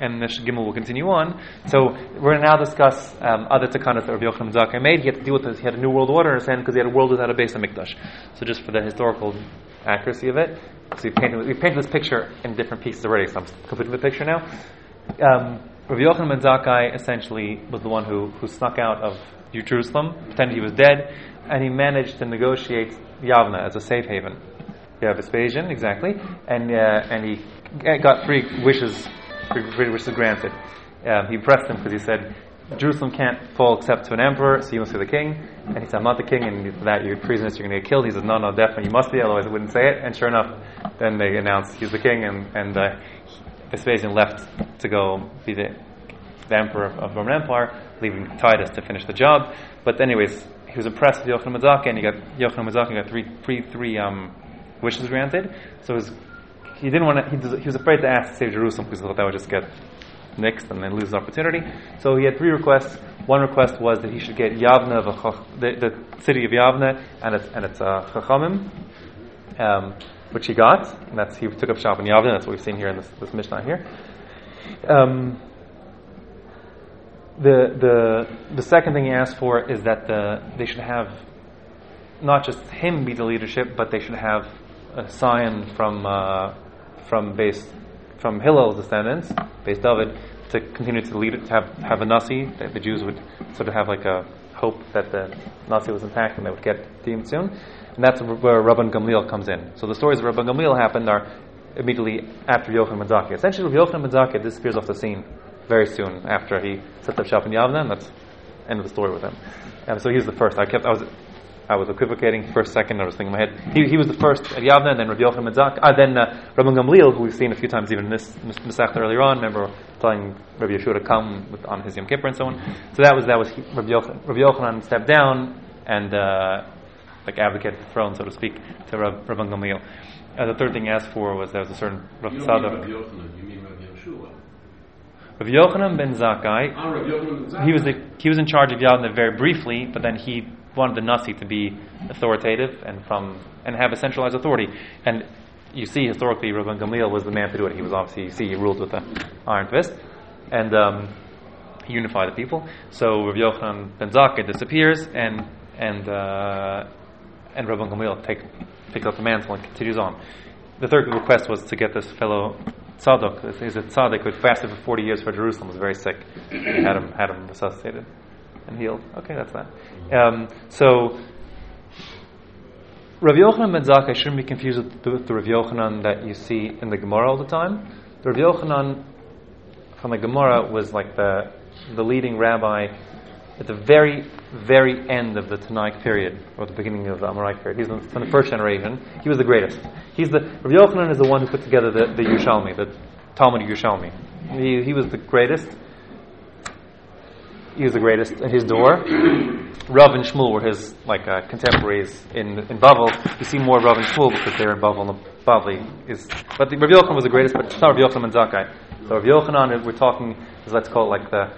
and the Gimel will continue on. So we're going to now discuss um, other takanas that Rabbi Yochanan Zakkai made. He had to deal with this. He had a new world order in his hand because he had a world without a Beis HaMikdash. So just for the historical accuracy of it, so we painted, we painted this picture in different pieces already. So I'm completing the picture now. Um, Rabbi Yochanan ben Zakkai essentially was the one who, who snuck out of Jerusalem, pretended he was dead, and he managed to negotiate Yavna as a safe haven. Yeah, Vespasian, exactly, and uh, and he got three wishes, three wishes granted. Um, he pressed him because he said, Jerusalem can't fall except to an emperor, so you must be the king. And he said, I'm not the king, and for that you're treasonous, you're going to get killed. He says, No, no, definitely you must be, otherwise I wouldn't say it. And sure enough, then they announced he's the king, and, and uh, Vespasian left to go be the, the emperor of the Roman Empire, leaving Titus to finish the job. But anyways, he was impressed with Yochanan Mazaka, and he got Yochanan Mazaka got three, three, three um, wishes granted. So was, he didn't want to. He, he was afraid to ask to save Jerusalem because he thought that would just get nixed and then lose his opportunity. So he had three requests. One request was that he should get Yavna, the, the city of Yavna, and its and its uh, Chachamim, um, which he got. And that's he took up shop in Yavna. That's what we've seen here in this, this Mishnah here. Um, the the the second thing he asked for is that the, they should have not just him be the leadership, but they should have a sign from uh, from from Hillel's descendants, Beis David, to continue to lead to have have a nasi. That the Jews would sort of have like a hope that the nasi was intact and they would get deemed soon. And that's where Rabban Gamliel comes in. So the stories of Rabban Gamliel happened are immediately after Yochanan Medzaki. Essentially, Yochanan Medzaki disappears off the scene very soon after he set up shop in Yavna, and that's end of the story with him. And so he's the first. I kept I was I was equivocating first, second. I was thinking in my head. He, he was the first at Yavna, and then Rabbi Yochanan Medzak, uh, then uh, Rabban Gamliel, who we've seen a few times even in this Masechta earlier on. Remember telling Rabbi Yehoshua to come with, on his Yom Kippur and so on. So that was that was he, Rabbi, Yochanan, Rabbi Yochanan stepped down and uh, like abdicated the throne, so to speak, to Rabbi Gamliel. Uh, the third thing he asked for was there was a certain Rav Tzadok. Rav Yochanan ben Zakkai, Ah, he was the, he was in charge of Yavna very briefly, but then he wanted the Nasi to be authoritative and from and have a centralized authority. And you see, historically, Rabban Gamliel was the man to do it. He was obviously, you see, he ruled with an iron fist, and um, he unified the people. So Rav Yochanan ben Zakkai disappears, and and uh, and Rabban Gamliel take, picks up the mantle and continues on. The third request was to get this fellow Tzadok, is a tzaddik who had fasted for 40 years for Jerusalem, was very sick. Had him, had him resuscitated and healed. Okay, that's that. Um, so, Rav Yochanan ben Zakkai shouldn't be confused with the, with the Rav Yochanan that you see in the Gemara all the time. The Rav Yochanan from the Gemara was like the, the leading rabbi at the very, very end of the Tannaic period, or the beginning of the Amoraic period. He's from the first generation. He was the greatest. He's the Rav Yochanan is the one who put together the, the Yerushalmi, the Talmud Yerushalmi. He, he was the greatest. He was the greatest in his door. Rav and Shmuel were his like uh, contemporaries in in Bavel. You see more Rav and Shmuel because they're in Bavel. And Bavli is, but the, Rav Yochanan was the greatest. But it's not Rav Yochanan and Zakkai. So Rav Yochanan, we're talking, is let's call it like the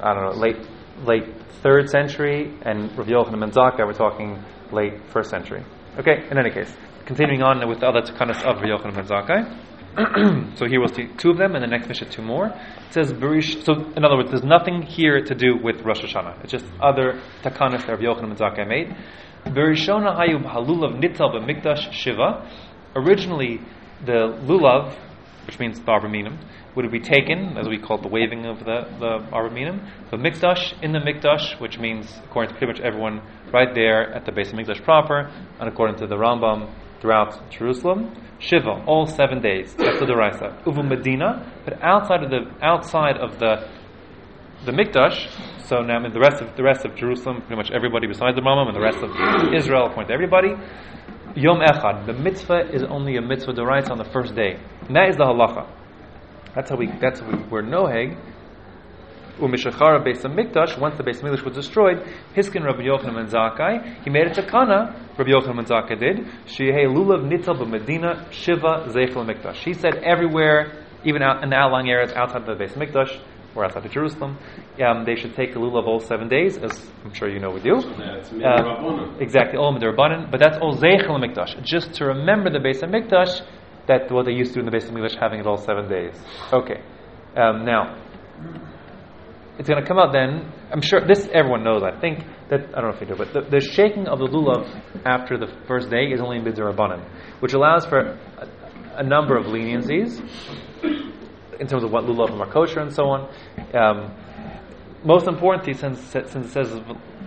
I don't know late late third century, and Rav Yochanan and Zakkai, we're talking late first century. Okay, in any case, continuing on with the other takanas of Rav Yochanan and Zakkai. so here was two of them, and the next Mishnah two more. It says Barish. So in other words, there's nothing here to do with Rosh Hashanah. It's just other takanas that Rav Yochanan Zakkai made. Barishona hayub halulav nitzal b'mikdash shiva. Originally, the lulav, which means the Arba Minim, would be taken, as we call it, the waving of the, the Arba Minim, the Mikdash in the Mikdash, which means, according to pretty much everyone, right there at the Beis HaMikdash proper, and according to the Rambam, throughout Jerusalem, Shiva, all seven days. That's the Deraisa. Uvu Medina, but outside of the outside of the the Mikdash, so now in the rest of the rest of Jerusalem, pretty much everybody besides the Rambam and the rest of Israel, according to everybody, Yom Echad, the mitzvah is only a mitzvah deraisa on the first day, and that is the halacha. That's how we. That's how we're noheg. Umishachara Beis HaMikdash. Once the Beis HaMikdash was destroyed, Hiskin Rabbi Yochanan and Zakkai. He made a takana. Rabbi Yochanan and Zakkai did. Shehei lulav nitzal Medina shiva zeichel Mikdash. He said everywhere, even out in the outlying areas outside of the Beis HaMikdash or outside of Jerusalem, um, they should take the lulav all seven days, as I'm sure you know we do. Uh, exactly, all midrabanan. But that's all zeichel Mikdash, just to remember the Beis HaMikdash. That what they used to do in the Beis HaMikdash, having it all seven days. Okay. Um, now, it's going to come out then. I'm sure this everyone knows. I think that I don't know if you do, but the, the shaking of the lulav after the first day is only in midrabanan, which allows for a, a, number of leniencies in terms of what lulav are kosher and so on. Um, most importantly, since since it says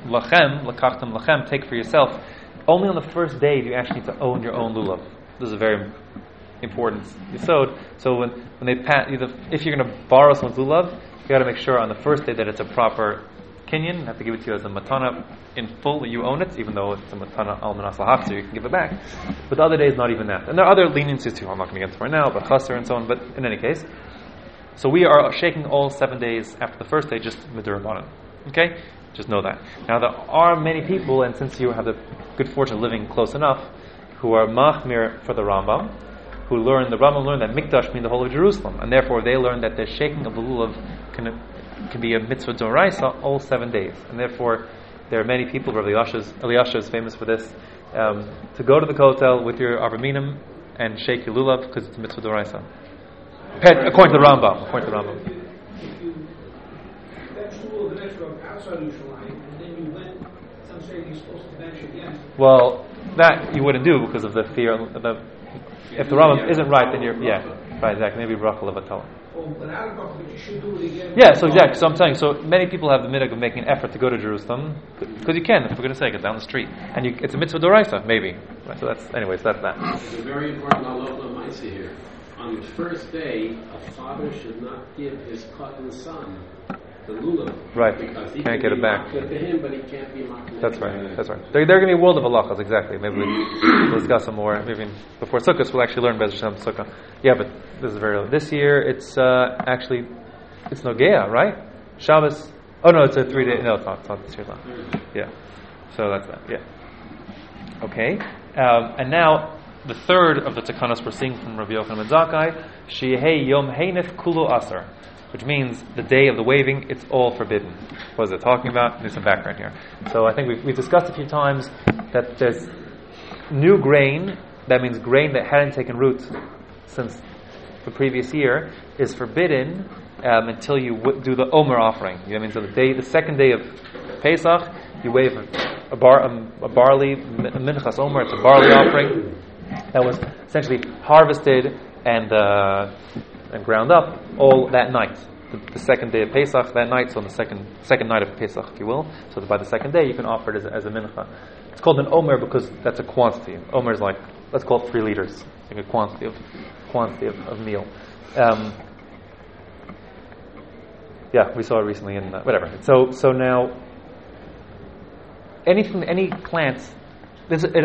lachem, lakachtem lachem, take for yourself. Only on the first day do you actually need to own your own lulav. This is a very important yisod. So when, when they pat, if you're going to borrow someone's lulav, you got to make sure on the first day that it's a proper kinyan. You have to give it to you as a matana in full. You own it, even though it's a matana al so you can give it back. But the other day is not even that. And there are other leniencies too. I'm not going to get into right now, but chaser and so on. But in any case, so we are shaking all seven days after the first day, just midrabanan. Okay, just know that. Now there are many people, and since you have the good fortune of living close enough, who are machmir for the Rambam, who learn the Rambam learned that Mikdash means the whole of Jerusalem, and therefore they learn that the shaking of the lulav can can be a mitzvah doraisa all seven days, and therefore there are many people. Rabbi Elyashiv is famous for this. Um, to go to the kotel with your Arba Minim and shake your lulav because it's a mitzvah doraisa. According to the Rambam. According to the Rambam. Well, that you wouldn't do because of the fear. Of the, if the Rambam isn't right, then you're yeah, right, exactly. Maybe bracha levatala. Yeah, so exactly. So I'm saying, so many people have the mitzvah of making an effort to go to Jerusalem because you can, for goodness sake, it's down the street, and you, it's a mitzvah doraisa, maybe. Right, so that's, anyways, that's that. It's a very important halacha here. On the first day, a father should not give his cousin son the lulav. Right. Because he can't get it back. To him, but he can't be That's right. That's right. They're, they're going to be a world of halachas, exactly. Maybe we'll discuss some more. Maybe before Sukkot, we'll actually learn Bez Hashem Sukkah. Yeah, but this is very early. This year, it's uh, actually, it's Nogea, right? Shabbos. Oh, no, it's a three day. No, it's not. It's not this year. Yeah. So that's that. Yeah. Okay. Um, and now, the third of the takanas we're seeing from Rabbi Yochanan ben Zakkai, Shehei Yom Heinif Kulu Asar which means the day of the waving, it's all forbidden. What is it talking about? There's some background here. So I think we've, we've discussed a few times that there's new grain, that means grain that hadn't taken root since the previous year, is forbidden um, until you w- do the Omer offering. You know I mean? So the day, the second day of Pesach, you wave a, bar, a, a barley, a minchas Omer, it's a barley offering that was essentially harvested and uh, and ground up all that night. The, the, second day of Pesach, that night, so on the second second night of Pesach, if you will. So that by the second day, you can offer it as, as a mincha. It's called an omer because that's a quantity. Omer is like let's call it three liters, like a quantity of quantity of, of meal. Um, yeah, we saw it recently in uh, whatever. So so now anything, any plants.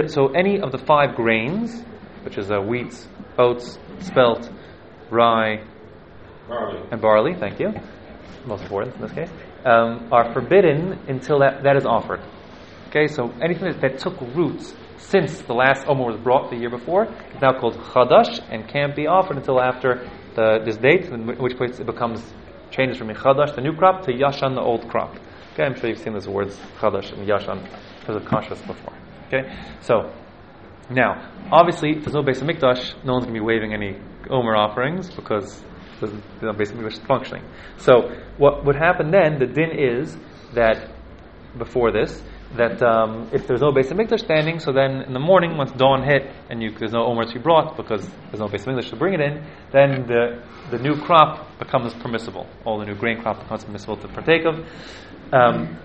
so any of the five grains, which is uh, wheat, oats, spelt, rye, barley. and barley, thank you, most important in this case, um, are forbidden until that, that is offered. Okay, so anything that, that took roots since the last Omer was brought the year before is now called Chadash and can't be offered until after the, this date, in which case it becomes changes from Chadash, the new crop, to Yashan, the old crop. Okay, I'm sure you've seen those words Chadash and Yashan because of Kashas before. Okay, so now, obviously, if there's no Beis HaMikdash, no one's going to be waving any Omer offerings because there's no Beis HaMikdash functioning. So, what would happen then, the din is that, before this, that um, if there's no base of standing, so then in the morning, once dawn hit, and you, there's no Omer to be brought because there's no base of to bring it in, then the, the new crop becomes permissible. All the new grain crop becomes permissible to partake of. Um,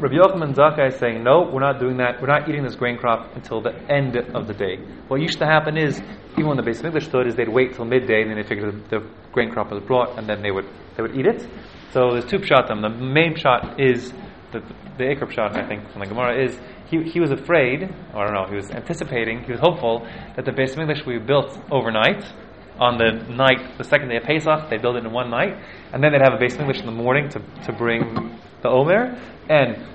Rabbi Yochanan Zakkai is saying, no, we're not doing that. We're not eating this grain crop until the end of the day. What used to happen is, even when the base of English stood, is they'd wait till midday, and then they figured the, the grain crop was brought, and then they would they would eat it. So there's two pshatim. The main shot is the the Iker shot, I think, from the Gemara is he, he was afraid, or I don't know, he was anticipating, he was hopeful that the base of English would be built overnight. On the night, the second day of Pesach, they build it in one night, and then they'd have a base English in the morning to, to bring the Omer, and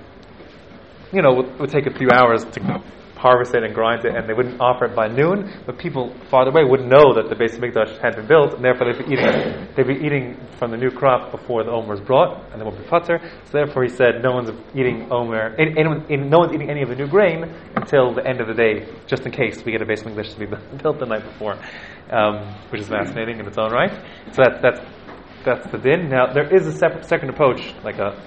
you know, it would take a few hours to harvest it and grind it, and they wouldn't offer it by noon. But people farther away wouldn't know that the Beis Mikdash had been built, and therefore they'd be eating they'd be eating from the new crop before the Omer was brought, and they won't be putter. So therefore, he said, no one's eating Omer, anyone, no one's eating any of the new grain until the end of the day, just in case we get a Beis Mikdash to be built the night before, um, which is fascinating in its own right. So that, that's that's the din. Now there is a separate, second approach, like a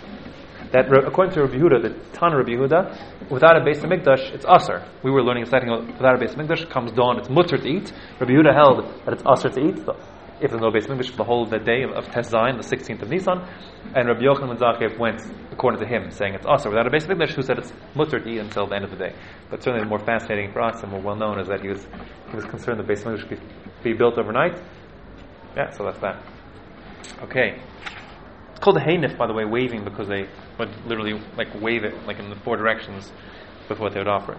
that according to Rabbi Yehuda, the Tana Rabbi Yehuda, without a Beis HaMikdash, it's aser. We were learning ago, without a Beis HaMikdash, comes dawn, it's mutter to eat. Rabbi Yehuda held that it's aser to eat. If there's no Beis Mikdash for the whole the day of, of the 16th of Nisan, and Rabbi Yochanan ben Zakkai went according to him, saying it's aser without a Beis HaMikdash, who said it's mutter to eat until the end of the day. But certainly, more fascinating for us and more well known is that he was he was concerned the Beis Mikdash could be built overnight. Yeah, so that's that. Okay. It's called a haynif, by the way, waving because they would literally like wave it like in the four directions before they would offer it.